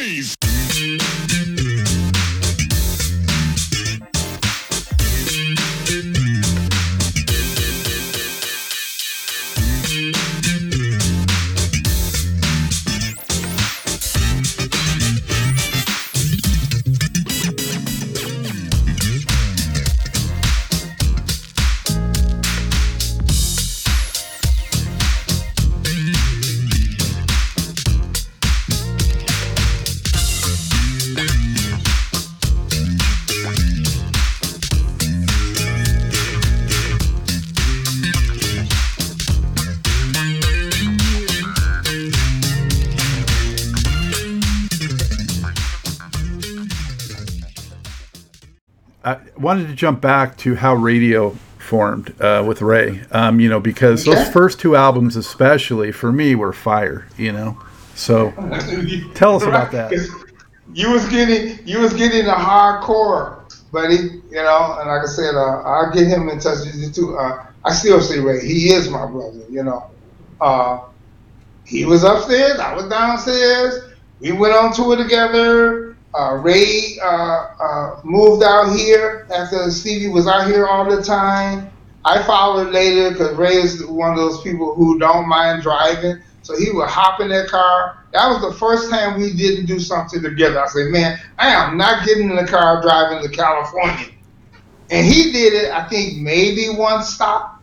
noise. Wanted to jump back to how Raydio formed uh, with Ray. Um, you know, because those first two albums, especially for me, were fire. You know, so tell us about that. You was getting you was getting the hardcore, buddy. You know, and like I said, uh, I'll get him in touch with you too. Uh, I still say Ray. He is my brother. You know, uh, he was upstairs. I was downstairs. We went on tour together. Uh, Ray uh, uh, moved out here after Stevie was out here all the time. I followed later because Ray is one of those people who don't mind driving. So he would hop in that car. That was the first time we didn't do something together. I said, man, I am not getting in the car driving to California. And he did it, I think, maybe one stop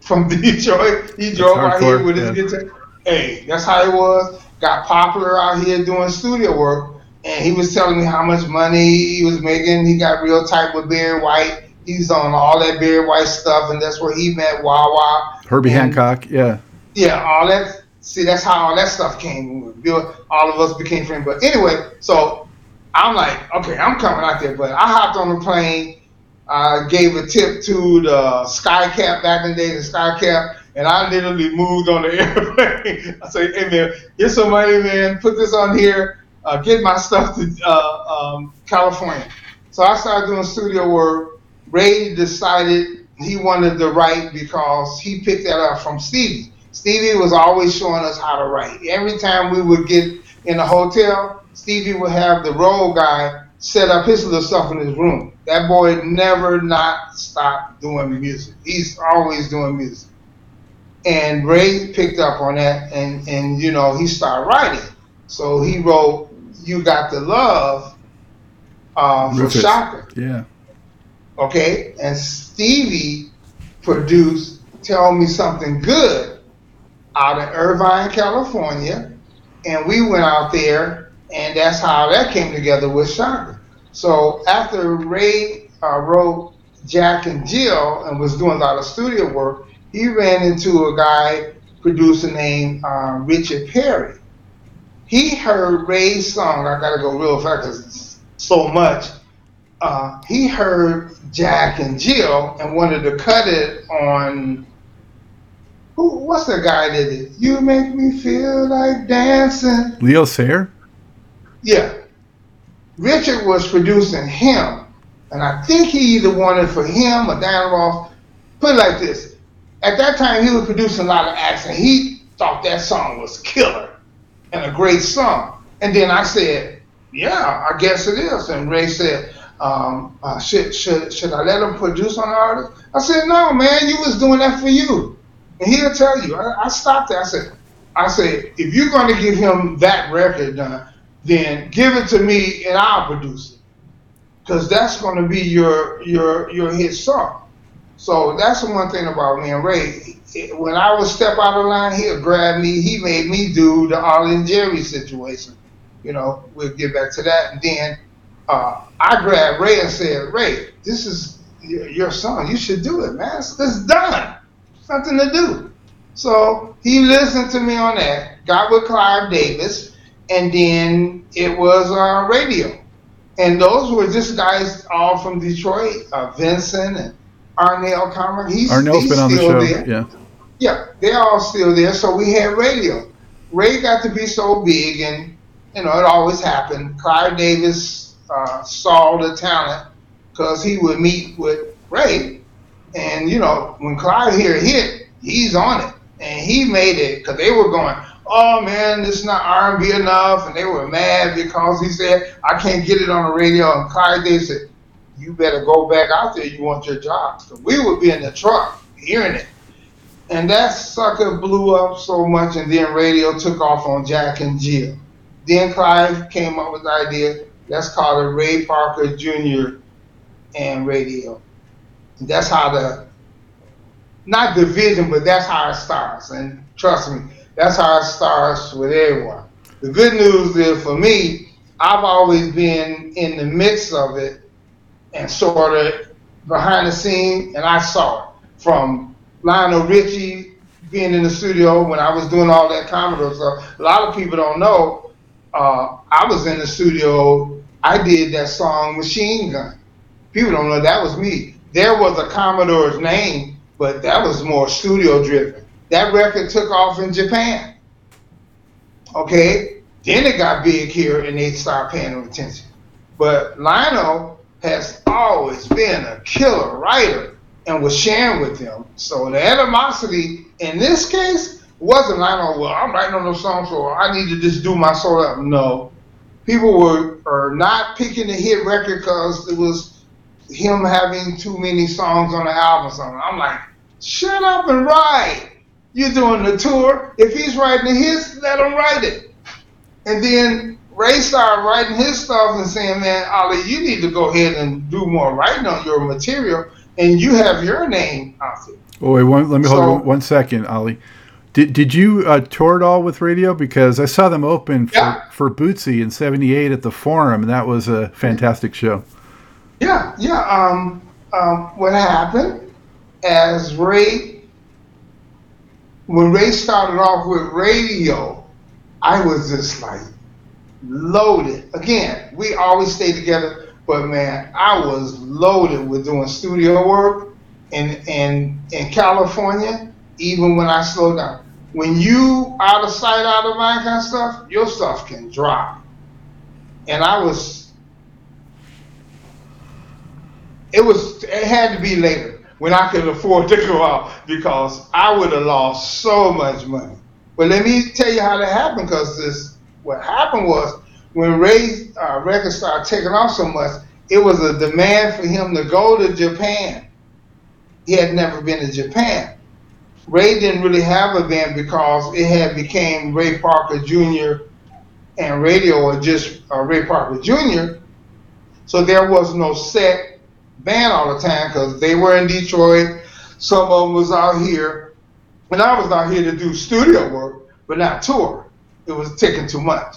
from Detroit. He drove out here with his yeah. guitar. Hey, that's how it was. Got popular out here doing studio work. And he was telling me how much money he was making. He got real tight with Barry White. He's on all that Barry White stuff, and that's where he met Wah Wah. Herbie And- Hancock, yeah. yeah, all that. See, that's how all that stuff came. All of us became friends. But anyway, so I'm like, okay, I'm coming out there. But I hopped on the plane. I gave a tip to the Skycap back in the day, the Skycap, and I literally moved on the airplane. I said, hey man, here's some money, man. Put this on here. Uh, get my stuff to uh, um, California. So I started doing studio work. Ray decided he wanted to write because he picked that up from Stevie. Stevie was always showing us how to write. Every time we would get in a hotel, Stevie would have the road guy set up his little stuff in his room. That boy never not stopped doing music. He's always doing music. And Ray picked up on that and, and you know, he started writing. So he wrote You Got the Love for Rufus. Chaka. Yeah. Okay? And Stevie produced Tell Me Something Good out in Irvine, California. And we went out there, and that's how that came together with Chaka. So after Ray uh, wrote Jack and Jill and was doing a lot of studio work, he ran into a guy producer named uh, Richard Perry. He heard Ray's song. I gotta go real fast 'cause it's so much. Uh, he heard Jack and Jill and wanted to cut it on. Who? What's the guy that did? You make me feel like dancing. Leo Sayer? Yeah. Richard was producing him, and I think he either wanted for him or Dan Ross. Put it like this: at that time, he was producing a lot of acts, and he thought that song was killer and a great song. And then I said, "Yeah, I guess it is." And Ray said, um, uh, "Should should should I let him produce on the artist?" I said, "No, man, you was doing that for you." And he'll tell you. I, I stopped there. I said, "I said if you're going to give him that record done, then give it to me and I'll produce it, because that's going to be your your your hit song." So that's the one thing about me and Ray. When I would step out of line, he'll grab me. He made me do the and Jerry situation. You know, we'll get back to that. And then uh, I grabbed Ray and said, Ray, this is your, song. You should do it, man. It's, it's done. Something to do. So he listened to me on that, got with Clive Davis, and then it was uh, Raydio. And those were just guys all from Detroit, uh, Vincent and Arnell Comer. He's, Arnell's he's been on the show. there. Yeah. Yeah, they're all still there. So we had Raydio. Ray got to be so big, and you know it always happened. Clive Davis uh, saw the talent because he would meet with Ray, and you know when Clive here hit, he's on it, and he made it because they were going, "Oh man, this is not R&B enough," and they were mad because he said, "I can't get it on the radio." And Clive, they said, "You better go back out there. You want your job." So we would be in the truck hearing it, and that sucker blew up so much, and then radio took off on Jack and Jill. Then Clive came up with the idea. Let's call it Ray Parker Jr. and Raydio. And that's how the not division, but that's how it starts. And trust me, that's how it starts with everyone. The good news is for me, I've always been in the midst of it and sort of behind the scene, and I saw it from Lionel Richie being in the studio when I was doing all that Commodore stuff. A lot of people don't know uh, I was in the studio. I did that song Machine Gun. People don't know that was me. There was a Commodore's name, but that was more studio driven. That record took off in Japan. Okay, then it got big here and they started paying attention. But Lionel has always been a killer writer and was sharing with them. So the animosity in this case wasn't Lionel, well, I'm writing on those songs, so I need to just do my soul solo. No. People were are not picking the hit record because it was him having too many songs on the album. So I'm like, shut up and write. You're doing the tour. If he's writing his, let him write it. And then Ray started writing his stuff and saying, man, Ali, you need to go ahead and do more writing on your material, and you have your name out there. Oh, wait, one, let me so, hold on one second, Ali. Did, did you uh, tour at all with Raydio? Because I saw them open for, yeah. for Bootsy in '78 at the Forum, and that was a fantastic show. Yeah, yeah. Um, um, what happened as Ray, when Ray started off with Raydio, I was just like loaded. Again, we always stay together, but man, I was loaded with doing studio work in in in California. Even when I slowed down, when you out of sight, out of mind kind of stuff, your stuff can drop. And I was, it was, it had to be later when I could afford to go out because I would have lost so much money. But let me tell you how that happened because this, what happened was when Uh, record started taking off so much, it was a demand for him to go to Japan. He had never been to Japan. Ray didn't really have a band because it had became Ray Parker Jr. and Raydio or just uh, Ray Parker Jr. So there was no set band all the time because they were in Detroit. Some of them was out here, and I was out here to do studio work, but not tour. It was taking too much.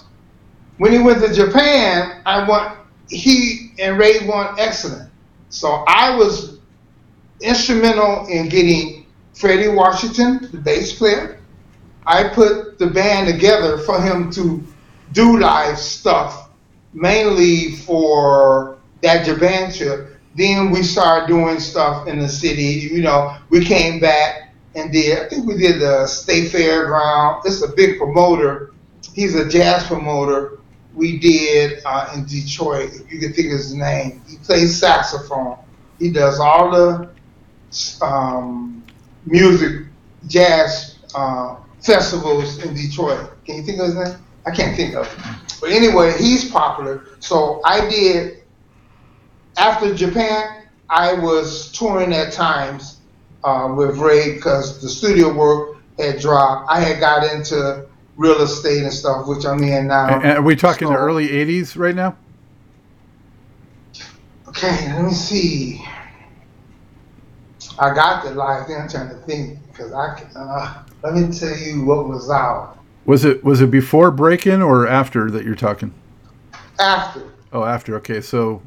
When he went to Japan, I want he and Ray won excellent. So I was instrumental in getting Freddie Washington, the bass player. I put the band together for him to do live stuff, mainly for that Japan trip. Then we started doing stuff in the city. You know, we came back and did, I think we did the State Fairground. It's a big promoter. He's a jazz promoter. We did uh, in Detroit, if you can think of his name. He plays saxophone. He does all the um, music, jazz uh, festivals in Detroit. Can you think of his name? I can't think of it. But anyway, he's popular. So I did, after Japan, I was touring at times uh, with Ray because the studio work had dropped. I had got into real estate and stuff, which I'm in now. And are we talking so, the early 80s right now? Okay, let me see. I got the live thing. I'm trying to think because I uh, let me tell you what was out. Was it was it before Breakin' or after that you're talking? After. Oh, after. Okay, so.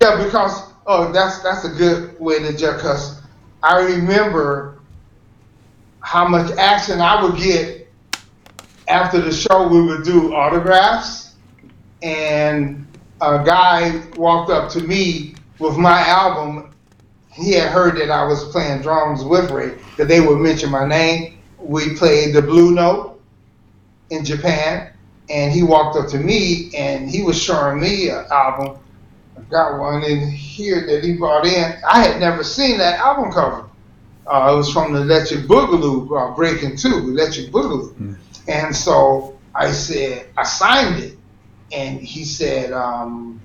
Yeah, because oh, that's that's a good way to judge. Because I remember how much action I would get after the show. We would do autographs, and a guy walked up to me with my album he had heard that I was playing drums with Ray, that they would mention my name. We played the Blue Note in Japan, and he walked up to me and he was showing me an album. I got one in here that he brought in. I had never seen that album cover. Uh, it was from the Electric Boogaloo, uh, Breakin' Two, Electric Boogaloo. Mm. And so I said, I signed it. And he said, um,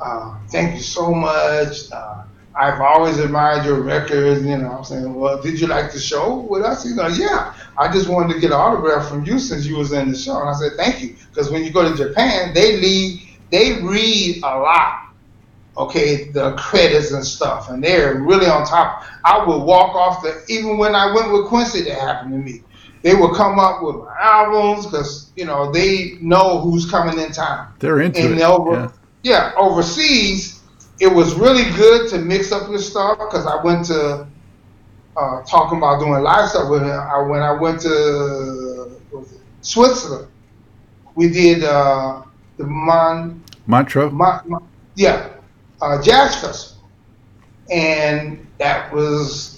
uh, thank you so much. Uh, I've always admired your records. You know, I'm saying, well, did you like the show with us? He's yeah. I just wanted to get an autograph from you since you was in the show. And I said, thank you. Because when you go to Japan, they they read a lot. Okay, the credits and stuff, and they're really on top. I would walk off the, even when I went with Quincy, that happened to me. They will come up with albums because you know they know who's coming in time. They're into and it. Over, yeah. yeah, overseas, it was really good to mix up your stuff because I went to uh, talking about doing live stuff with him. I, when I went to Switzerland, we did uh, the Mon Montreux. Mon, Mon, yeah, uh, jazz festival, and that was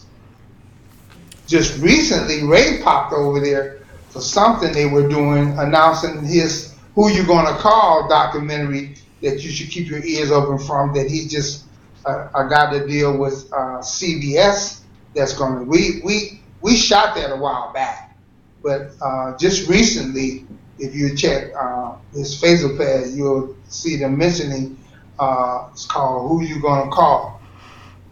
just recently. Ray popped over there for something they were doing, announcing his "Who You Gonna Call" documentary that you should keep your ears open from. That he just uh, got to deal with uh, CBS. That's going to we we we shot that a while back, but uh, just recently, if you check uh, his Facebook page, you'll see them mentioning uh, it's called Who You Gonna Call.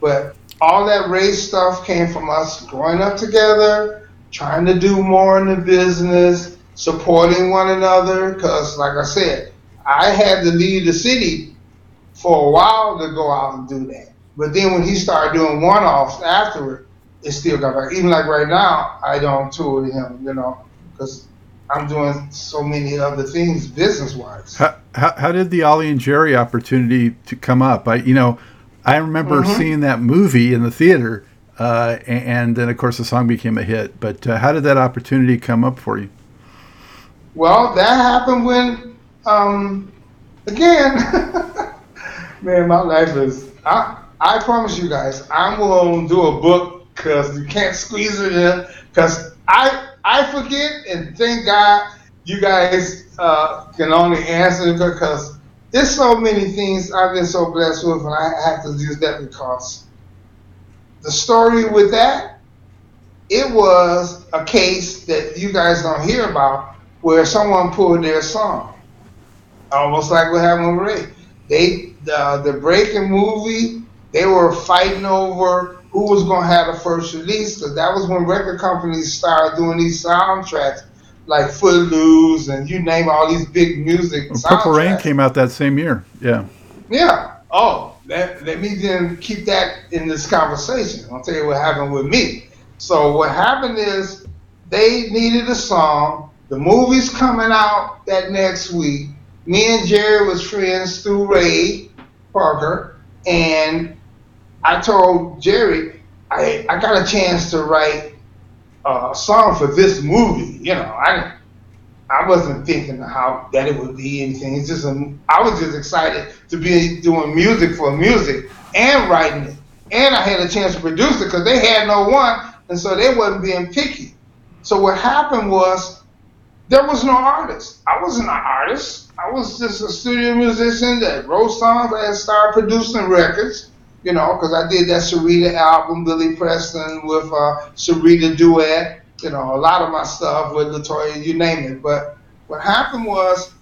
But all that race stuff came from us growing up together, trying to do more in the business, supporting one another. Because, like I said, I had to leave the city for a while to go out and do that. But then when he started doing one offs afterward, it still got back. Even like right now, I don't tour with him, you know, because I'm doing so many other things business wise. How, how, how, did the Ollie and Jerry opportunity to come up? I you know, I remember mm-hmm. seeing that movie in the theater, uh, and, then of course the song became a hit. But uh, how did that opportunity come up for you? Well, that happened when, um, again, man, my life is. I I promise you guys, I'm gonna do a book because you can't squeeze it in because I I forget, and thank God you guys uh, can only answer because there's so many things I've been so blessed with, and I have to use that because the story with that, it was a case that you guys don't hear about where someone pulled their song, almost like what happened with Ray. They the the breaking movie, they were fighting over who was going to have the first release because that was when record companies started doing these soundtracks like Footloose and you name all these big music. Well, Purple Rain came out that same year. Yeah. Yeah. Oh, let, let me then keep that in this conversation. I'll tell you what happened with me. So what happened is they needed a song. The movie's coming out that next week. Me and Jerry was friends through Ray Parker, and I told Jerry, I, I got a chance to write a song for this movie. You know, I I wasn't thinking how that it would be anything. It's just a, I was just excited to be doing music for music and writing it, and I had a chance to produce it because they had no one, and so they wasn't being picky. So what happened was there was no artist. I wasn't an artist. I was just a studio musician that wrote songs and started producing records you know, because I did that Syreeta album, Billy Preston with uh, Syreeta duet, you know, a lot of my stuff with Latoya, you name it. But what happened was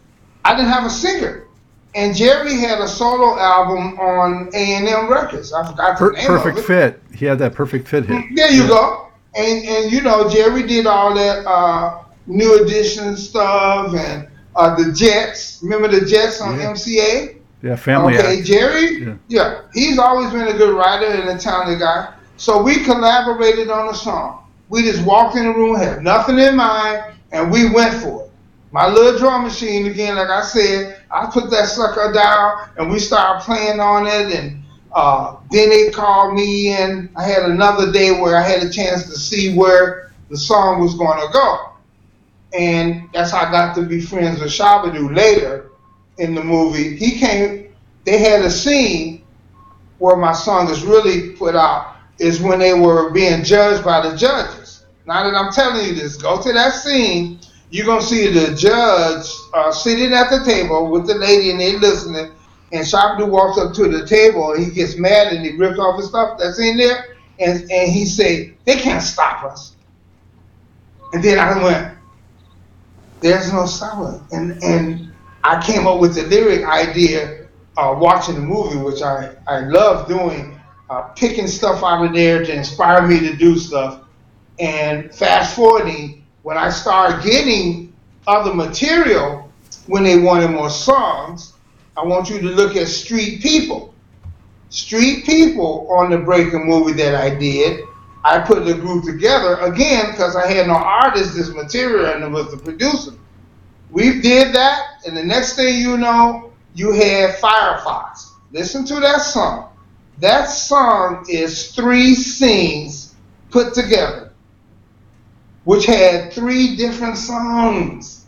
I didn't have a singer. And Jerry had a solo album on A&M Records. I forgot the per- name Perfect of it. fit. He had that perfect fit hit. There you yeah. go. And and you know Jerry did all that uh, new edition stuff and uh, the Jets. Remember the Jets on yeah. MCA? Yeah, family. Okay, act. Jerry. Yeah. yeah, he's always been a good writer and a talented guy. So we collaborated on a song. We just walked in the room, had nothing in mind, and we went for it. My little drum machine again, like I said, I put that sucker down, and we started playing on it. And uh, then they called me in. I had another day where I had a chance to see where the song was going to go, and that's how I got to be friends with Shabba-Do later in the movie, he came. They had a scene where my song is really put out is when they were being judged by the judges. Now that I'm telling you this, go to that scene. You're gonna see the judge uh, sitting at the table with the lady and they listening. And Shabba-Do walks up to the table and he gets mad and he rips off his stuff that's in there. And, and he say, they can't stop us. And then I went, There's no stopping. And and I came up with the lyric idea uh, watching the movie, which I, I love doing, uh, picking stuff out of there to inspire me to do stuff. And fast forwarding, when I started getting other material, when they wanted more songs, I want you to look at Street People. Street People on the Breaker movie that I did, I put the group together again because I had no artist, this material, and it was the producer. We did that, and the next thing you know, you had Firefox. Listen to that song. That song is three scenes put together, which had three different songs.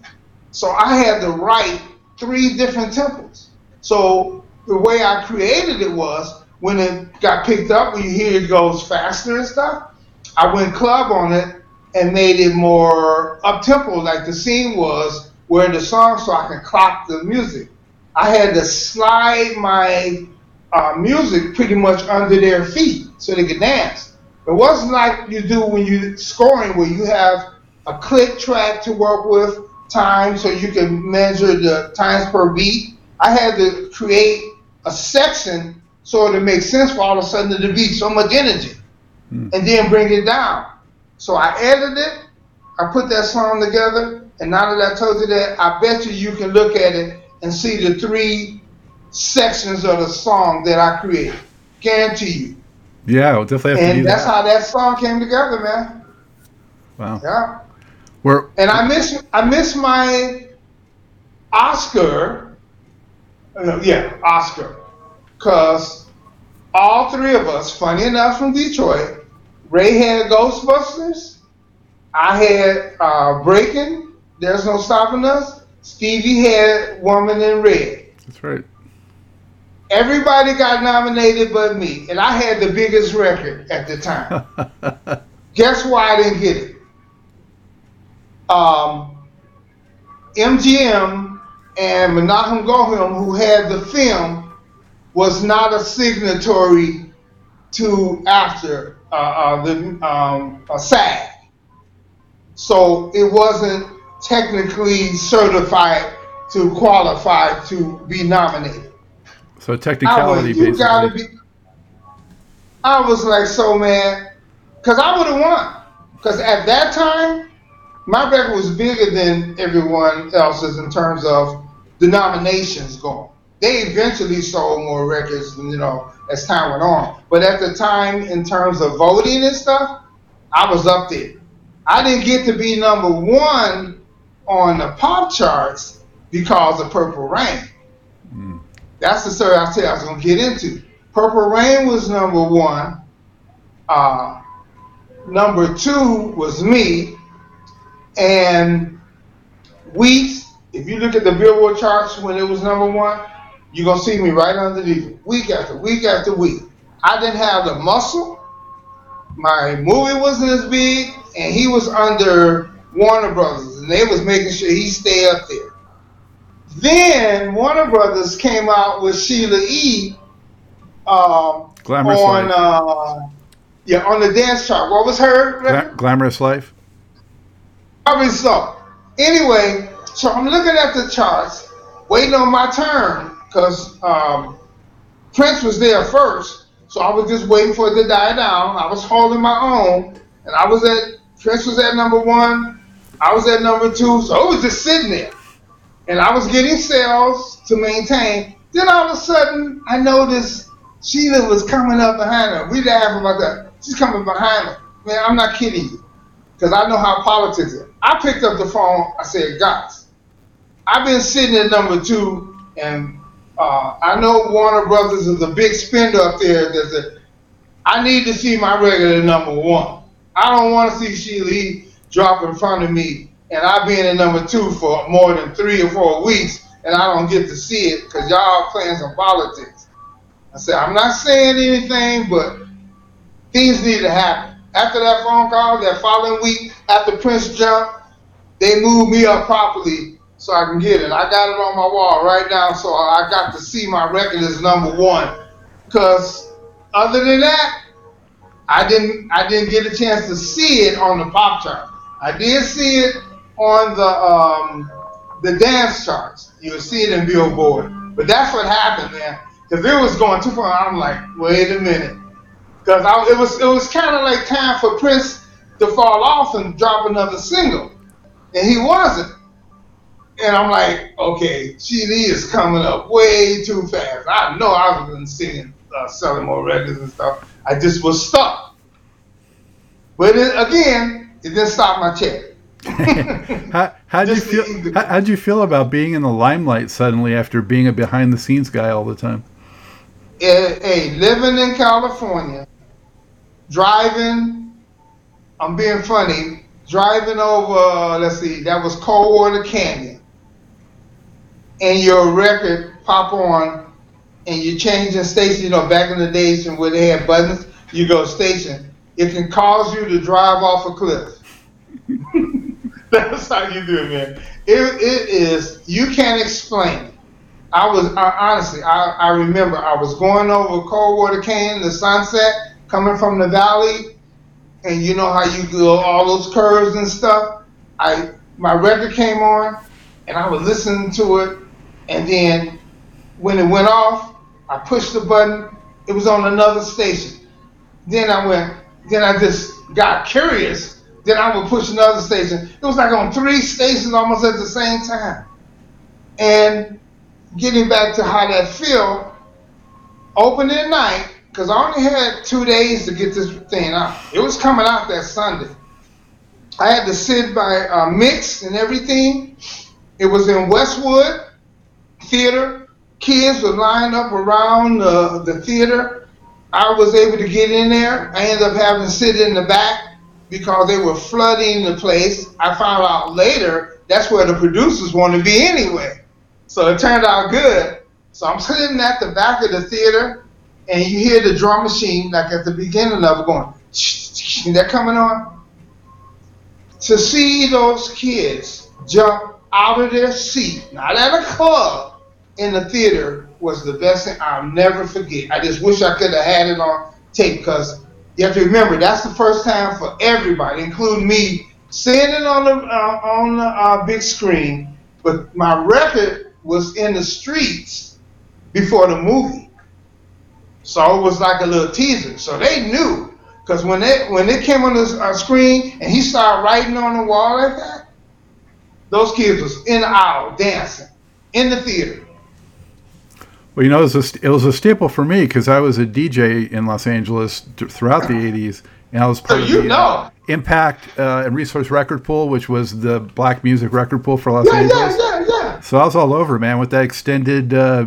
So I had to write three different tempos. So the way I created it was when it got picked up, when you hear it goes faster and stuff, I went club on it and made it more up tempo, like the scene was where the song, so I can clock the music. I had to slide my uh, music pretty much under their feet so they could dance. It wasn't like you do when you're scoring, where you have a click track to work with, time, so you can measure the times per beat. I had to create a section so it makes sense for all of a sudden to be so much energy, mm. and then bring it down. So I edited it, I put that song together, and now that I told you that, I bet you you can look at it and see the three sections of the song that I created. Guarantee you. Yeah, we'll definitely have and to do that's that. how that song came together, man. Wow. Yeah. We're, and I miss I miss my Oscar. Uh, yeah, Oscar, because all three of us, funny enough, from Detroit. Ray had Ghostbusters. I had uh, Breakin'. There's no stopping us. Stevie had Woman in Red. That's right. Everybody got nominated but me, and I had the biggest record at the time. Guess why I didn't get it? Um, MGM and Menachem Golan, who had the film, was not a signatory to after uh, uh, the um, uh, SAG. So it wasn't technically certified to qualify to be nominated. So technicality, was, you gotta be. I was like, so man, because I would have won. Because at that time, my record was bigger than everyone else's in terms of the nominations going. They eventually sold more records, you know, as time went on. But at the time, in terms of voting and stuff, I was up there. I didn't get to be number one on the pop charts because of Purple Rain. Mm. That's the story I said I was going to get into. Purple Rain was number one. Uh, number two was me. And Weeks, if you look at the Billboard charts when it was number one, you're going to see me right underneath it, week after week after week. I didn't have the muscle. My movie wasn't as big, and he was under Warner Brothers, and they was making sure he stay up there. Then Warner Brothers came out with Sheila E. Um, Glamorous on. Uh, yeah on the dance chart. What was her? Gla- Glamorous Life. Probably so. Anyway, so I'm looking at the charts, waiting on my turn because um, Prince was there first. So I was just waiting for it to die down. I was holding my own, and I was at Prince was at number one. I was at number two, so it was just sitting there. And I was getting sales to maintain. Then all of a sudden, I noticed Sheila was coming up behind her. We laugh about that. She's coming behind her. Man, I'm not kidding you. Because I know how politics is. I picked up the phone. I said, guys, I've been sitting at number two, and uh, I know Warner Brothers is a big spender up there. There's a, I need to see my regular number one. I don't want to see Sheila drop in front of me and I've been in number two for more than three or four weeks, and I don't get to see it because y'all playing some politics. I said, I'm not saying anything, but things need to happen. After that phone call, that following week, after Prince jumped, they moved me up properly so I can get it. I got it on my wall right now, so I got to see my record as number one. Because other than that, I didn't I didn't get a chance to see it on the pop chart. I did see it on the um, the dance charts. You would see it in Billboard. But that's what happened, man. Because it was going too far. I'm like, wait a minute. Because it was it was kind of like time for Prince to fall off and drop another single, and he wasn't. And I'm like, okay, GD is coming up way too fast. I know I've been singing, uh, selling more records and stuff. I just was stuck. But it, again, it didn't stop my check. how how'd you feel? How, how'd you feel about being in the limelight suddenly after being a behind the scenes guy all the time? Hey, living in California, driving. I'm being funny. Driving over, uh, let's see, that was Coldwater Canyon, and your record pop on, and you're changing station. You know, back in the days when they had buttons, you go station. It can cause you to drive off a cliff. That's how you do it, man. It, it is, you can't explain. I was, I, honestly, I, I remember I was going over Coldwater Canyon, the sunset, coming from the valley, and you know how you go all those curves and stuff. I, my record came on, and I was listening to it, and then when it went off, I pushed the button. It was on another station. Then I went, then I just got curious then I would push another station. It was like on three stations almost at the same time. And getting back to how that feel, opening night, because I only had two days to get this thing out. It was coming out that Sunday. I had to sit by uh, mix and everything. It was in Westwood Theater. Kids were lined up around the theater. I was able to get in there. I ended up having to sit in the back because they were flooding the place. I found out later that's where the producers want to be anyway. So it turned out good. So I'm sitting at the back of the theater, and you hear the drum machine like at the beginning of it going, they're coming on. To see those kids jump out of their seat, not at a club, in the theater was the best thing I'll never forget. I just wish I could have had it on tape because you have to remember that's the first time for everybody, including me, seeing it on the uh, on the uh, big screen. But my record was in the streets before the movie, so it was like a little teaser. So they knew because when it when it came on the uh, screen and he started writing on the wall like that, those kids was in the aisle dancing in the theater. Well, you know, it was a, it was a staple for me because I was a DJ in Los Angeles throughout the '80s, and I was part so of the uh, Impact uh, and Resource Record Pool, which was the black music record pool for Los yeah, Angeles. Yeah, yeah, yeah. So I was all over, man, with that extended, uh,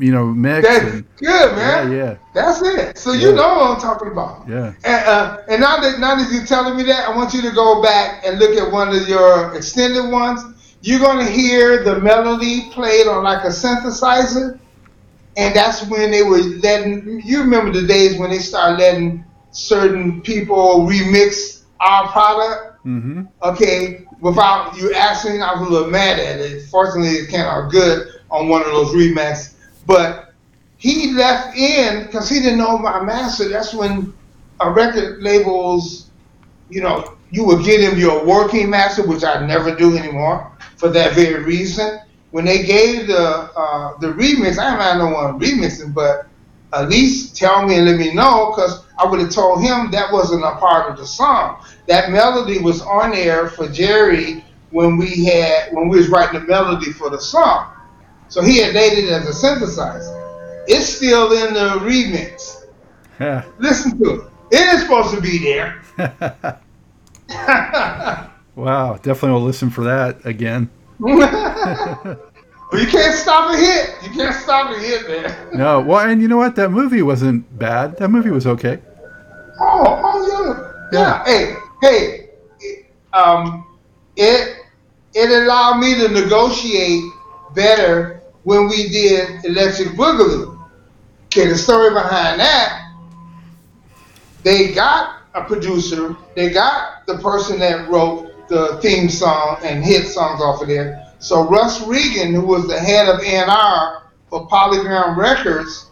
you know, mix. That's and, good, man. Yeah, yeah. That's it. So yeah. you know what I'm talking about. Yeah. And, uh, and now that now that you're telling me that, I want you to go back and look at one of your extended ones. You're gonna hear the melody played on like a synthesizer and that's when they were letting. You remember the days when they started letting certain people remix our product. Mm-hmm. Okay, without you asking, I was a little mad at it. Fortunately, it came out good on one of those remixes. But he left in because he didn't know my master. That's when a record labels, you know, you would get him your working master, which I never do anymore for that very reason when they gave the uh, the remix, I don't want remixing, but at least tell me and let me know because I would have told him that wasn't a part of the song. That melody was on there for Jerry when we had when we was writing the melody for the song. So he had made it as a synthesizer. It's still in the remix. Yeah. Listen to it. It is supposed to be there. wow, definitely will listen for that again. Well, you can't stop a hit. You can't stop a hit, man. no, well, and you know what? That movie wasn't bad. That movie was okay. Oh, oh yeah, yeah. yeah. Hey, hey, um, it it allowed me to negotiate better when we did Electric Boogaloo. Okay, the story behind that, they got a producer, they got the person that wrote the theme song and hit songs off of there. So Russ Regan, who was the head of A&R for Polygram Records,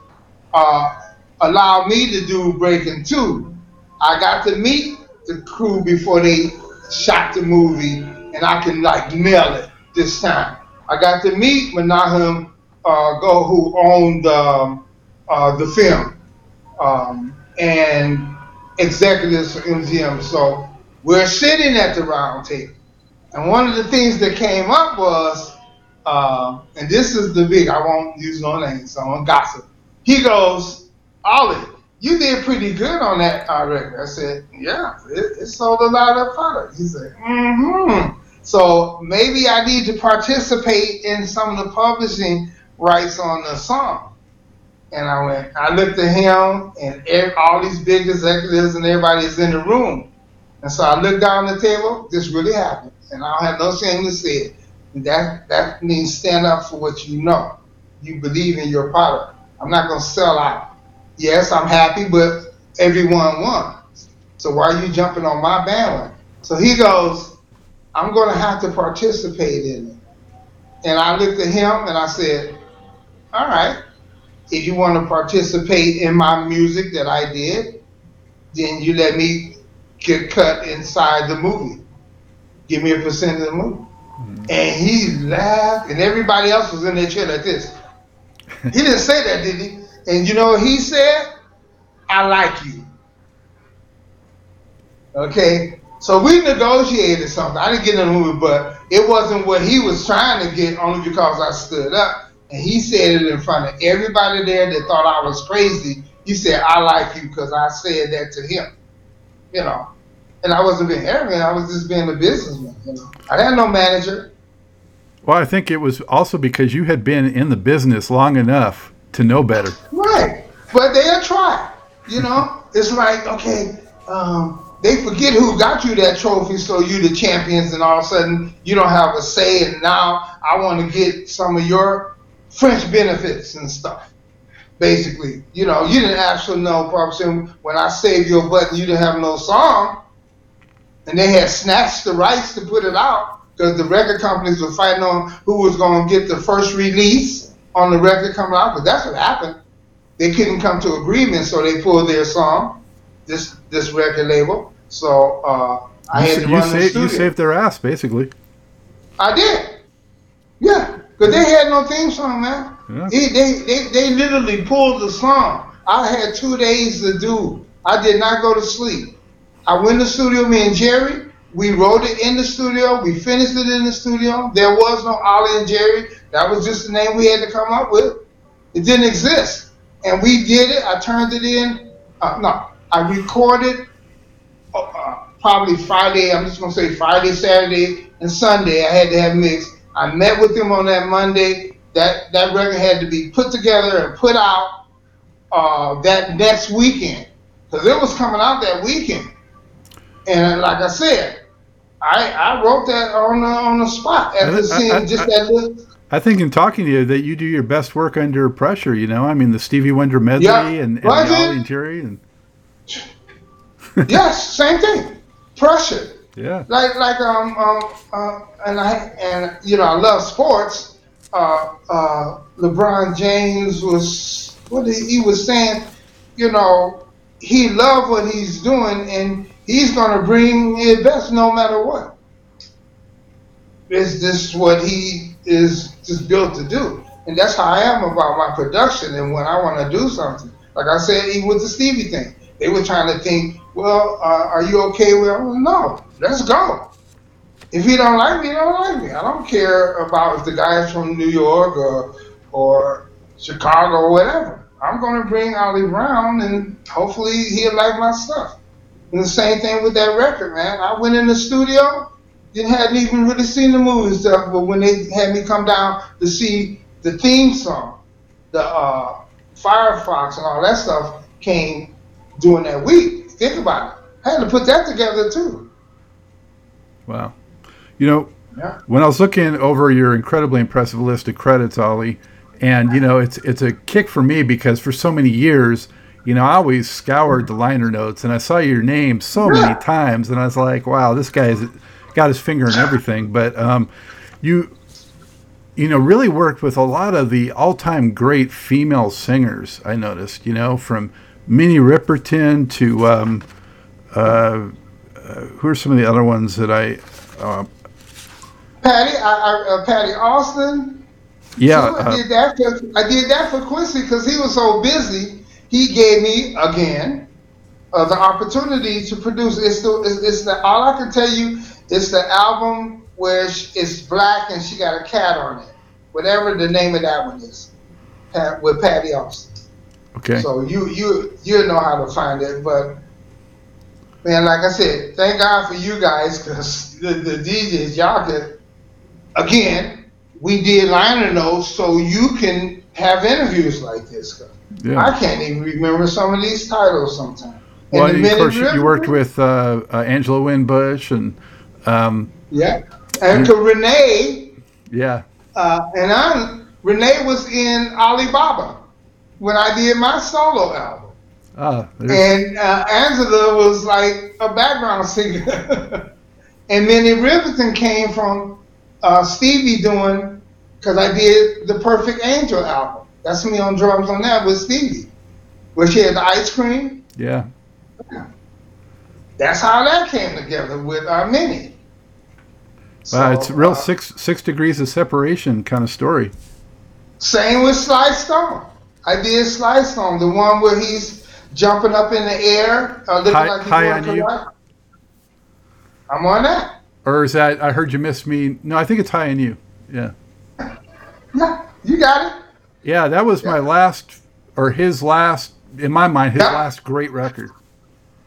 uh, allowed me to do Breakin' Two. I got to meet the crew before they shot the movie, and I can like nail it this time. I got to meet Menahem uh, Go, who owned um, uh, the film, um, and executives for MGM. So we're sitting at the round table, and one of the things that came up was, uh, and this is the big. I won't use no names. So I won't gossip. He goes, Ollie, you did pretty good on that uh, record. I said, yeah, it, it sold a lot of product. He said, mm-hmm. So maybe I need to participate in some of the publishing rights on the song. And I went, I looked at him and all these big executives and everybody is in the room. And so I looked down the table, this really happened. And I don't have no shame to say it. And that, that means stand up for what you know. You believe in your product. I'm not going to sell out. Yes, I'm happy, but everyone won. So why are you jumping on my bandwagon? So he goes, I'm going to have to participate in it. And I looked at him and I said, all right, if you want to participate in my music that I did, then you let me get cut inside the movie. Give me a percent of the movie. Mm-hmm. And he laughed, and everybody else was in their chair like this. he didn't say that, did he? And you know what he said? I like you. Okay? So we negotiated something. I didn't get in the movie, but it wasn't what he was trying to get only because I stood up. And he said it in front of everybody there that thought I was crazy. He said, I like you because I said that to him. You know. And I wasn't being arrogant, I was just being a businessman. You know? I had no manager. Well, I think it was also because you had been in the business long enough to know better. Right. But they'll try. You know? it's like, okay, um, they forget who got you that trophy, so you the champions, and all of a sudden you don't have a say, and now I want to get some of your French benefits and stuff. Basically, you know, you didn't ask for no problem. When I saved your button, you didn't have no song, and they had snatched the rights to put it out because the record companies were fighting on who was going to get the first release on the record coming out. But that's what happened. They couldn't come to agreement, so they pulled their song, this this record label. So uh, I you had to run saved, the studio. You saved their ass, basically. I did. Yeah, because they had no theme song, man. Yeah. They, they, they, they literally pulled the song. I had two days to do. I did not go to sleep. I went to the studio, me and Jerry. We wrote it in the studio. We finished it in the studio. There was no Ollie and Jerry. That was just the name we had to come up with. It didn't exist. And we did it. I turned it in. Uh, no, I recorded uh, uh probably Friday. I'm just going to say Friday, Saturday, and Sunday. I had to have mixed. I met with him on that Monday. That that record had to be put together and put out uh, that next weekend because it was coming out that weekend. And like I said, I I wrote that on the on the spot after seeing I, I, just that little. I think in talking to you that you do your best work under pressure. You know, I mean the Stevie Wonder medley yeah, and, and right the Ollie and Jerry and. yes, same thing. Pressure. Yeah. Like like um um uh, and I and you know I love sports. Uh, uh, LeBron James was what he, he was saying. You know he loved what he's doing and he's gonna bring his best no matter what. Is this what he is just built to do? And that's how I am about my production and when I want to do something. Like I said, even with the Stevie thing, they were trying to think, well, uh, are you okay with? It? No, let's go. If he don't like me, you don't like me. I don't care about if the guy's from New York or or Chicago or whatever. I'm going to bring Ollie Brown, and hopefully he'll like my stuff. And the same thing with that record, man. I went in the studio, didn't hadn't even really seen the movie stuff, but when they had me come down to see the theme song, the uh, Firefox and all that stuff came during that week. Think about it. I had to put that together too. Wow. You know, yeah. when I was looking over your incredibly impressive list of credits, Ollie, and you know, it's it's a kick for me because for so many years, you know, I always scoured the liner notes and I saw your name so many times, and I was like, wow, this guy's got his finger in everything. But um, you, you know, really worked with a lot of the all-time great female singers. I noticed, you know, from Minnie Riperton to um, uh, uh, who are some of the other ones that I? Uh, Patti, I, I, uh, Patti Austin. Yeah, I uh, did that. For, I did that for Quincy because he was so busy. He gave me again uh, the opportunity to produce. It's the it's, it's the all I can tell you. It's the album where it's black and she got a cat on it. Whatever the name of that one is, Pat, with Patti Austin. okay. So you you you know how to find it, but man, like I said, thank God for you guys because the, the DJs y'all could again we did liner notes so you can have interviews like this. Yeah. I can't even remember some of these titles sometimes. Well, of course, you, you worked with uh, uh, Angela Winbush and um, yeah, and to Renee yeah, uh, and I Renee was in Alibaba when I did my solo album. ah, And uh, Angela was like a background singer. and Minnie Riperton came from uh, Stevie doing, because I did the Perfect Angel album. That's me on drums on that with Stevie, where she had the ice cream. yeah, That's how that came together with uh, Minnie. wow, it's a real uh, six six degrees of separation kind of story. Same with Sly Stone. I did Sly Stone, the one where he's jumping up in the air, uh, looking High- like he's High going on You? karate. I'm on that. Or is that I heard you miss me? No, I think it's High on You. Yeah, Yeah, you got it. yeah, that was my last or his last in my mind his Yeah. last great record.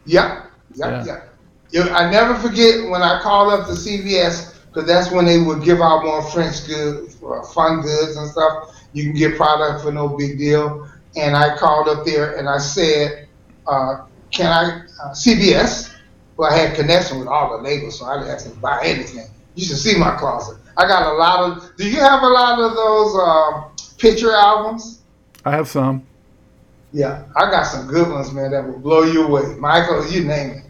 Yep, Yeah. yep, yep. I never forget when I called up the CBS because that's when they would give out more French goods, fun goods and stuff. You can get product for no big deal. And I called up there and I said, uh, "Can I uh, CBS?" Well, I had connection with all the labels, so I didn't have to buy anything. You should see my closet. I got a lot of. Do you have a lot of those um, picture albums? I have some. Yeah, I got some good ones, man, that will blow you away. Michael, you name it.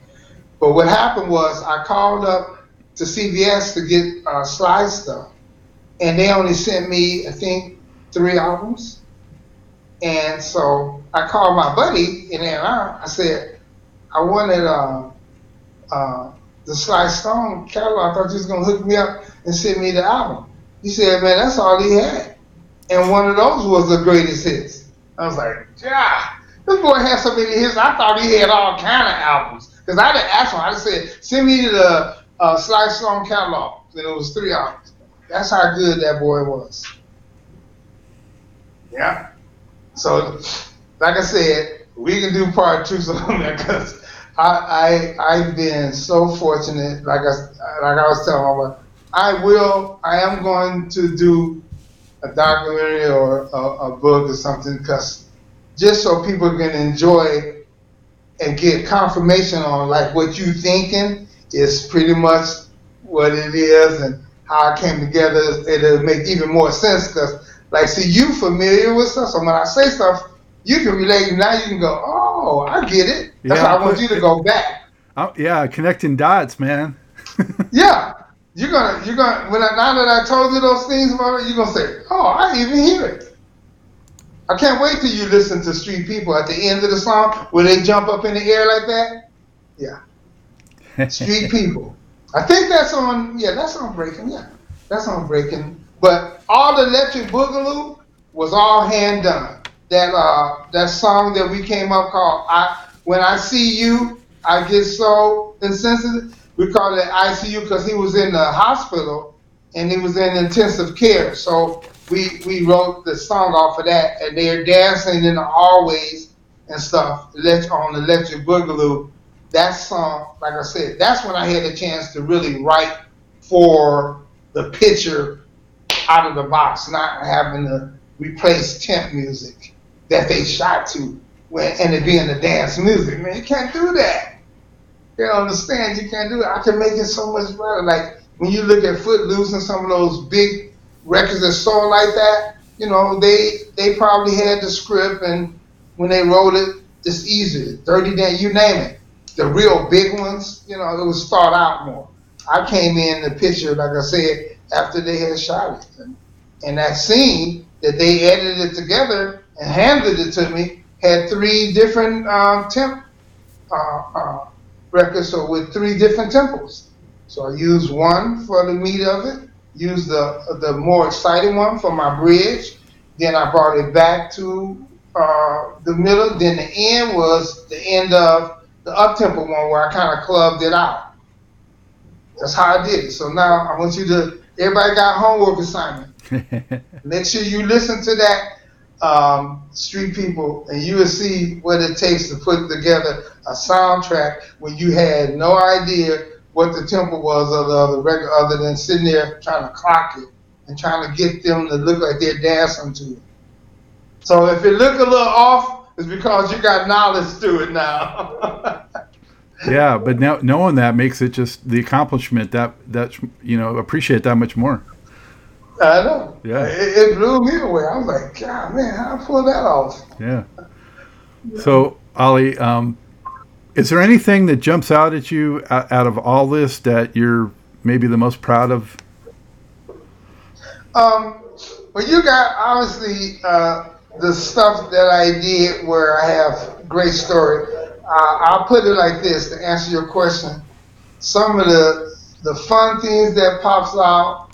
But what happened was I called up to CBS to get uh, slide stuff, and they only sent me, I think, three albums. And so I called my buddy in Ann I said, I wanted uh, uh, the Sly Stone catalog. I thought you was to hook me up and send me the album. He said, man, that's all he had. And one of those was the greatest hits. I was like, yeah, this boy had so many hits. I thought he had all kind of albums. Because I didn't ask him. I just said, send me the uh, Sly Stone catalog. And it was three albums. That's how good that boy was. Yeah. So, like I said, we can do part two on that because I, I I've been so fortunate. Like I like I was telling my I will. I am going to do a documentary or a, a book or something because just so people can enjoy and get confirmation on like what you thinking is pretty much what it is and how it came together. It'll make even more sense because like see you familiar with stuff. So when I say stuff, you can relate. Now you can go, oh, Oh, I get it. That's Yeah, why I want you to go back. Oh, yeah, connecting dots, man. Yeah. You're gonna, you're gonna. When I, now that I told you those things it, you're gonna say, "Oh, I even hear it." I can't wait till you listen to Street People at the end of the song where they jump up in the air like that. Yeah, Street People. I think that's on. Yeah, that's on Breakin'. Yeah, that's on Breakin'. But all the Electric Boogaloo was all hand done. That uh, that song that we came up called "I When I See You, I Get So Insensitive." We call it ICU because he was in the hospital and he was in intensive care. So we we wrote the song off of that, and they're dancing in the hallways and stuff on Electric Boogaloo. That song, like I said, that's when I had a chance to really write for the picture out of the box, not having to replace temp music that they shot to, when, and it being the dance music. Man, you can't do that. You don't understand. You can't do it. I can make it so much better. Like when you look at Footloose and some of those big records that sold like that, you know, they they probably had the script and when they wrote it, it's easy. Thirty Day, you name it. The real big ones, you know, it was thought out more. I came in the picture, like I said, after they had shot it. And, and that scene that they edited together and handed it to me had three different um, temp uh, uh, records, so with three different tempos. So I used one for the meat of it, used the the more exciting one for my bridge. Then I brought it back to uh, the middle. Then the end was the end of the up tempo one where I kind of clubbed it out. That's how I did it. So now I want you to. Everybody got homework assignment. Make sure you listen to that um, Street People, and you will see what it takes to put together a soundtrack when you had no idea what the tempo was of the other record, other than sitting there trying to clock it and trying to get them to look like they're dancing to it. So if it look a little off, it's because you got knowledge to it now. yeah, but now knowing that makes it just the accomplishment that that you know appreciate that much more. I know. Yeah. It, it, blew me away. I was like, God, man, how I pull that off? Yeah. So, Ollie, um, is there anything that jumps out at you out of all this that you're maybe the most proud of? Um, well, you got obviously uh, the stuff that I did where I have great story. Uh, I'll put it like this to answer your question. Some of the the fun things that pops out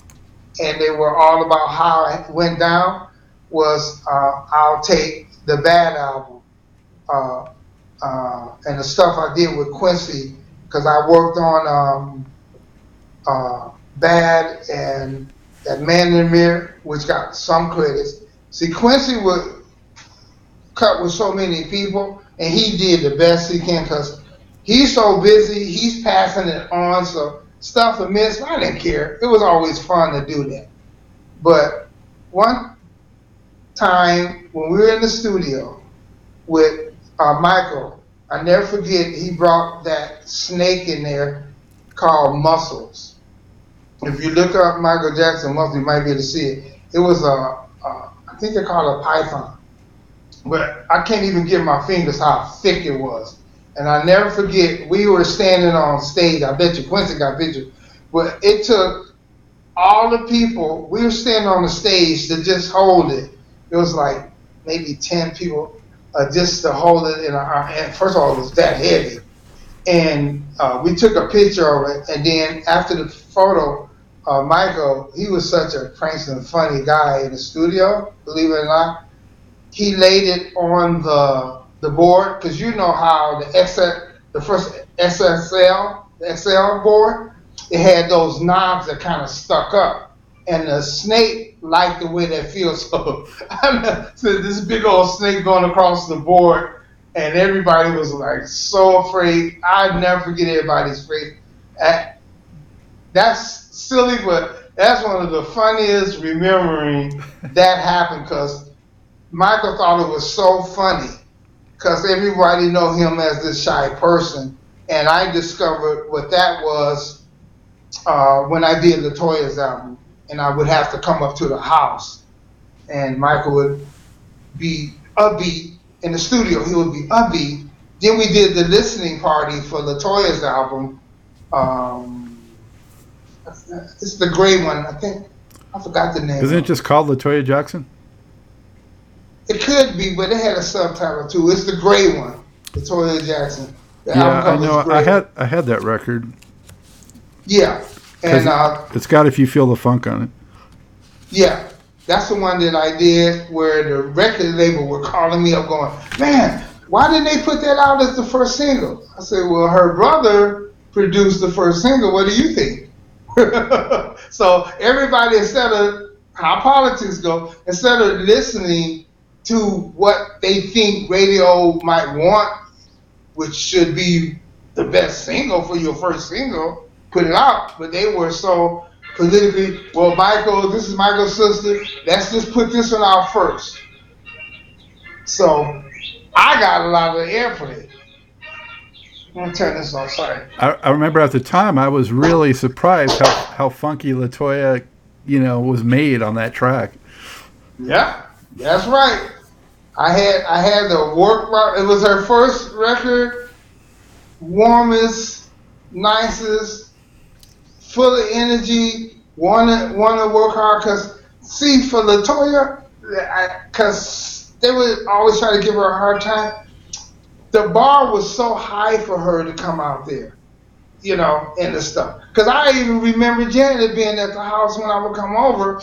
and they were all about how it went down, was uh, I'll take the bad album uh, uh, and the stuff I did with Quincy, because I worked on um, uh, Bad and that Man in the Mirror, which got some credits. See, Quincy would cut with so many people, and he did the best he can because he's so busy, he's passing it on. So stuff to miss. I didn't care. It was always fun to do that. But one time when we were in the studio with uh, Michael, I never forget, he brought that snake in there called Muscles. If you look up Michael Jackson Muscles, you might be able to see it. It was a, a I think they call it a python. But I can't even give my fingers how thick it was. And I never forget, we were standing on stage. I bet you Quincy got pictures. But it took all the people, we were standing on the stage to just hold it. It was like maybe 10 people uh, just to hold it in our hand. First of all, it was that heavy. And uh, we took a picture of it. And then after the photo, uh, Michael, he was such a prankster funny guy in the studio, believe it or not. He laid it on the the board because you know how the XL, the first SSL, the XL board, it had those knobs that kind of stuck up, and the snake liked the way that feels. So, so this big old snake going across the board, and everybody was like so afraid. I'd never forget everybody's face. That's silly, but that's one of the funniest remembering that happened because Michael thought it was so funny because everybody know him as this shy person. And I discovered what that was uh, when I did Latoya's album, and I would have to come up to the house, and Michael would be upbeat in the studio. He would be upbeat. Then we did the listening party for Latoya's album. Um, it's the gray one, I think. I forgot the name. Isn't it just called Latoya Jackson? It could be, but it had a subtitle too. It's the gray one, Latoya Jackson. The yeah, I know. I had I had that record. Yeah, and uh, it's got "If You Feel the Funk" on it. Yeah, that's the one that I did where the record label were calling me up, going, "Man, why didn't they put that out as the first single?" I said, "Well, her brother produced the first single. What do you think?" so everybody, instead of how politics go, instead of listening to what they think radio might want, which should be the best single for your first single, put it out. But they were so politically, well, Michael, this is Michael's sister. Let's just put this one out first. So I got a lot of airplay. I'm gonna turn this off. Sorry. I, I remember at the time I was really surprised how, how funky Latoya, you know, was made on that track. Yeah, that's right. I had I had the work. It was her first record, warmest, nicest, full of energy. Wanted wanted to work hard because see for Latoya, because they would always try to give her a hard time. The bar was so high for her to come out there, you know, and the stuff. Because I even remember Janet being at the house when I would come over,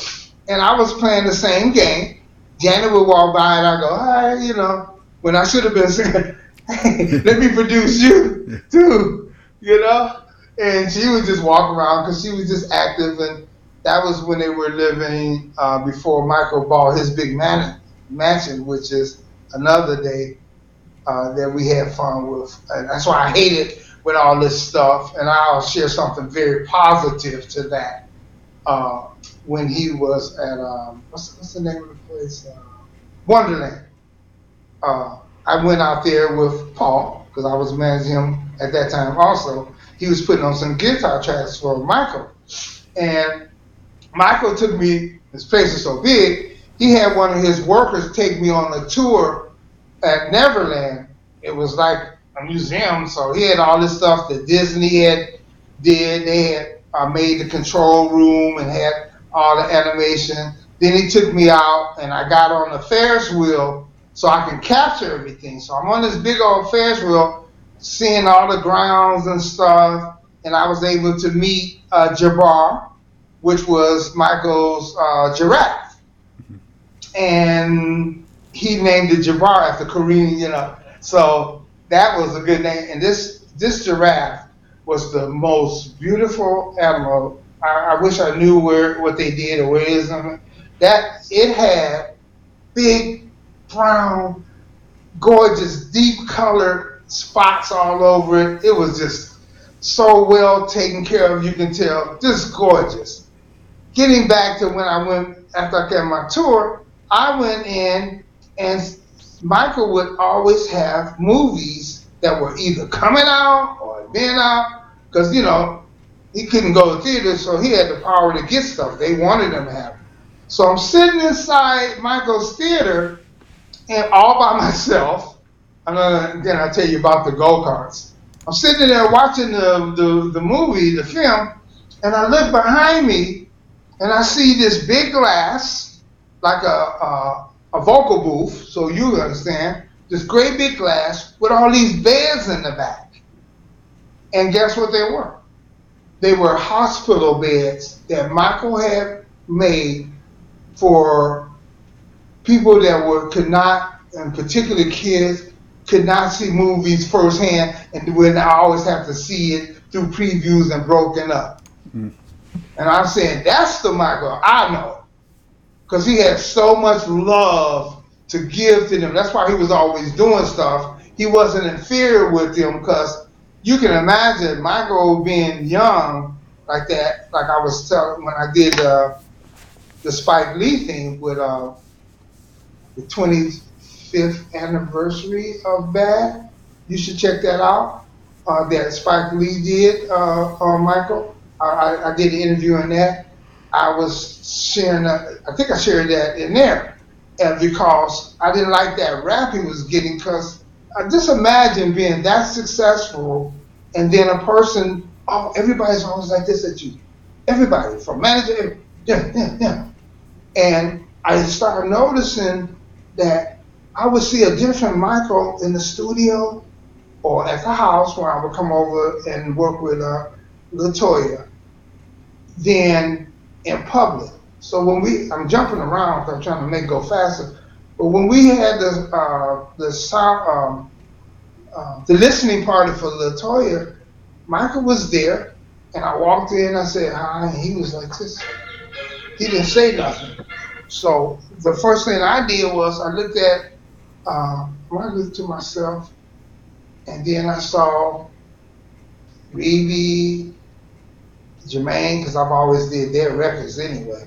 and I was playing the same game. Janet would walk by, and I go, "Hi," you know, when I should have been saying, "Hey, let me produce you too," you know. And she would just walk around because she was just active, and that was when they were living uh, before Michael bought his big man- mansion, which is another day uh, that we had fun with. And that's why I hate it with all this stuff. And I'll share something very positive to that. Uh, when he was at um, what's, what's the name of the place? Uh, Wonderland. Uh, I went out there with Paul because I was managing him at that time. Also, he was putting on some guitar tracks for Michael, and Michael took me. This place is so big. He had one of his workers take me on a tour at Neverland. It was like a museum, so he had all this stuff that Disney had did. They had uh, made the control room and had all the animation. Then he took me out, and I got on the Ferris wheel so I can capture everything. So I'm on this big old Ferris wheel, seeing all the grounds and stuff, and I was able to meet uh, Jabbar, which was Michael's uh, giraffe, and he named it Jabbar after Kareem, you know. So that was a good name. And this this giraffe was the most beautiful animal. I, I wish I knew where what they did or where it is. That it had big brown, gorgeous, deep colored spots all over it. It was just so well taken care of. You can tell, just gorgeous. Getting back to when I went after I got my tour, I went in and Michael would always have movies that were either coming out or been out because you know he couldn't go to theaters, so he had the power to get stuff. They wanted him to have. It. So I'm sitting inside Michael's theater and all by myself. And then I'll tell you about the go karts. I'm sitting there watching the, the, the movie, the film, and I look behind me and I see this big glass, like a, a a vocal booth, so you understand, this great big glass with all these beds in the back. And guess what they were? They were hospital beds that Michael had made for people that were could not, and particularly kids, could not see movies firsthand and would always have to see it through previews and broken up. Mm. And I'm saying that's the Michael I know because he had so much love to give to them. That's why he was always doing stuff. He wasn't inferior with them because you can imagine Michael being young like that. Like I was telling when I did uh, the Spike Lee thing with uh, the 25th anniversary of Bad. You should check that out. Uh, that Spike Lee did uh, on Michael. I, I did an interview on that. I was sharing, a, I think I shared that in there, and because I didn't like that rap he was getting, because I just imagine being that successful, and then a person, oh, everybody's always like this at you, everybody from manager, yeah, yeah, yeah, and I started noticing that I would see a different Michael in the studio or at the house where I would come over and work with uh, Latoya. Then in public. So when we, I'm jumping around I'm trying to make go faster. But when we had the uh, the um, uh, the listening party for Latoya, Michael was there, and I walked in. I said hi, and he was like this. He didn't say nothing. So the first thing I did was I looked at uh, Michael to myself, and then I saw Rebbie, Jermaine, because I've always did their records anyway.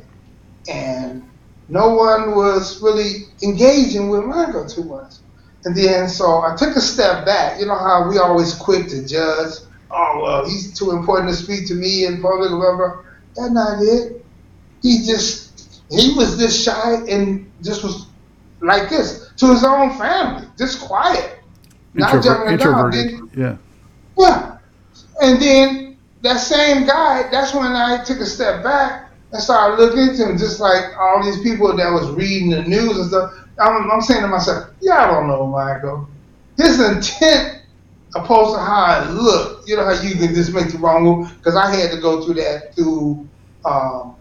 And no one was really engaging with Michael too much. And then so I took a step back. You know how we always quick to judge. Oh well, he's too important to speak to me in public, whatever. That's not it. He just he was this shy and just was like this to his own family, just quiet, not jumping around. Yeah. Yeah. And then that same guy, that's when I took a step back and started looking into him, just like all these people that was reading the news and stuff. I'm, I'm saying to myself, y'all don't know Michael. His intent opposed to how I look. You know how you can just make the wrong move? Because I had to go through that through um,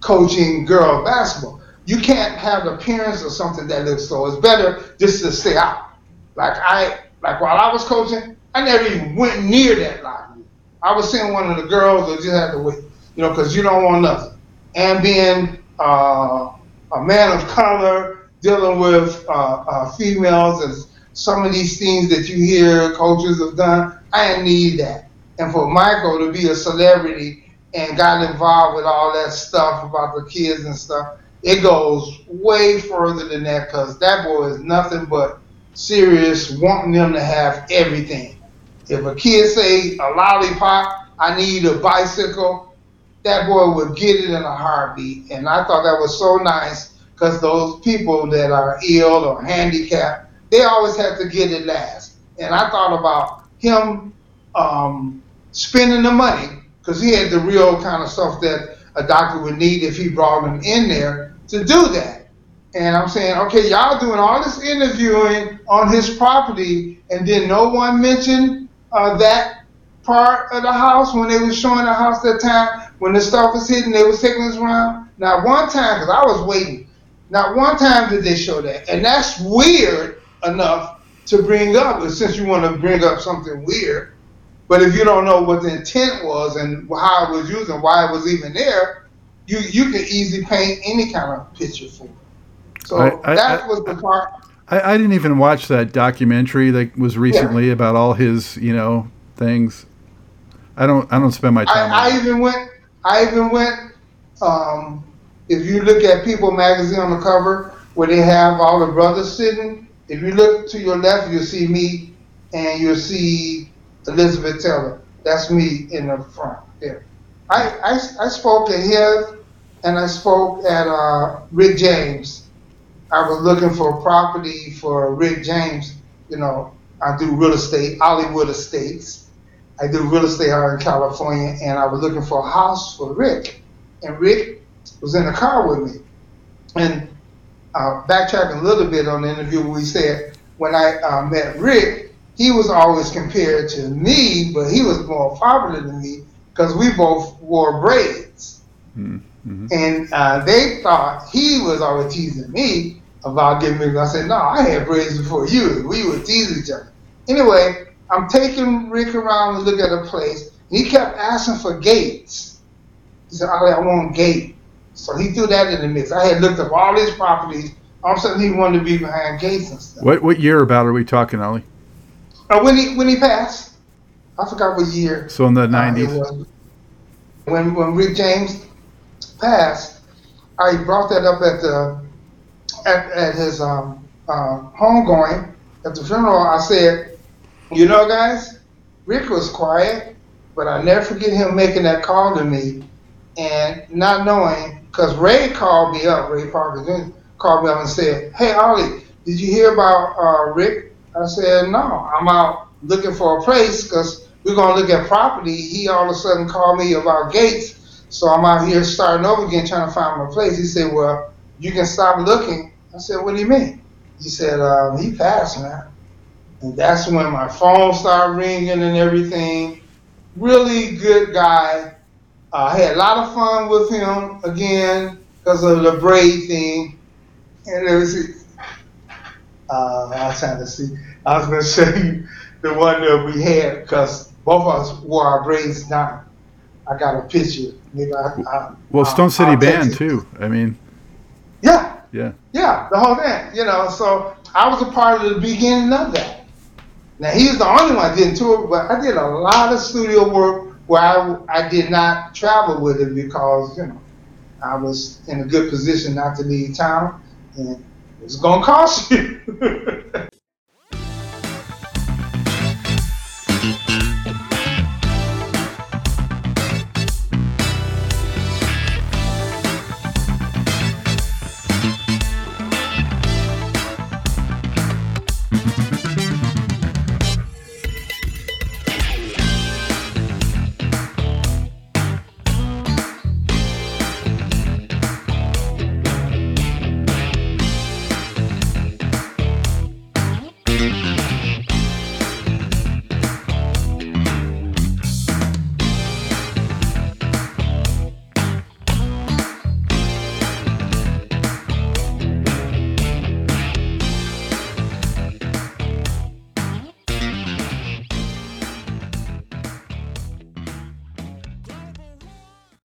coaching girl basketball. You can't have appearance of something that looks so. It's better just to stay out. Like I, like while I was coaching, I never even went near that line. I was seeing one of the girls that just had to wait, you know, because you don't want nothing. And being uh, a man of color, dealing with uh, uh, females and some of these things that you hear coaches have done, I need that. And for Michael to be a celebrity and got involved with all that stuff about the kids and stuff, it goes way further than that because that boy is nothing but serious, wanting them to have everything. If a kid say a lollipop, I need a bicycle, that boy would get it in a heartbeat. And I thought that was so nice because those people that are ill or handicapped, they always have to get it last. And I thought about him um, spending the money because he had the real kind of stuff that a doctor would need if he brought him in there to do that. And I'm saying, okay, y'all doing all this interviewing on his property, and then no one mentioned uh, that part of the house when they was showing the house that time when the stuff was hidden, they was taking us around. Not one time, because I was waiting. Not one time did they show that, and that's weird enough to bring up. Since you want to bring up something weird, but if you don't know what the intent was and how it was used and why it was even there, you you can easily paint any kind of picture for it. So I, I, that was the part. I, I, didn't even watch that documentary that was recently yeah. about all his, you know, things. I don't. I don't spend my time. I even went. I even went. Um, if you look at People magazine on the cover, where they have all the brothers sitting, if you look to your left, you'll see me, and you'll see Elizabeth Taylor. That's me in the front there. I, I, I spoke at his, and I spoke at uh, Rick James. I was looking for property for Rick James. You know, I do real estate, Hollywood Estates. I do real estate out in California, and I was looking for a house for Rick. And Rick was in the car with me. And uh, backtracking a little bit on the interview, we said when I uh, met Rick, he was always compared to me, but he was more popular than me because we both wore braids. Mm-hmm. And uh, they thought he was always teasing me about getting me. I said, no, I had braids before you. We would tease each other. Anyway, I'm taking Rick around to look at a place. And he kept asking for gates. He said, Ollie, I want gate. So he threw that in the mix. I had looked up all his properties. All of a sudden, he wanted to be behind gates and stuff. What what year about are we talking, Ollie? Uh, when he when he passed, I forgot what year. So in the nineties. Uh, when when Rick James passed, I brought that up at the at, at his um, uh, homegoing at the funeral. I said, you know, guys, Rick was quiet, but I never forget him making that call to me and not knowing because Ray called me up. Ray Parker Jr. called me up and said, "Hey, Ollie, did you hear about uh, Rick?" I said, no, I'm out looking for a place because we're going to look at property. He all of a sudden called me about gates. So I'm out here starting over again trying to find my place. He said, well, you can stop looking. I said, what do you mean? He said, um, he passed, man. And that's when my phone started ringing and everything. Really good guy. Uh, I had a lot of fun with him again because of the braid thing. And it was, uh, I was trying to see. I was going to show you the one that we had because both of us wore our braids down. I got a picture. I, I, well, Stone City I'll Band too. I mean, yeah, yeah, yeah, the whole thing. You know, so I was a part of the beginning of that. Now he's the only one I didn't tour, but I did a lot of studio work where I, I did not travel with him because you know I was in a good position not to leave town and it's gonna cost you.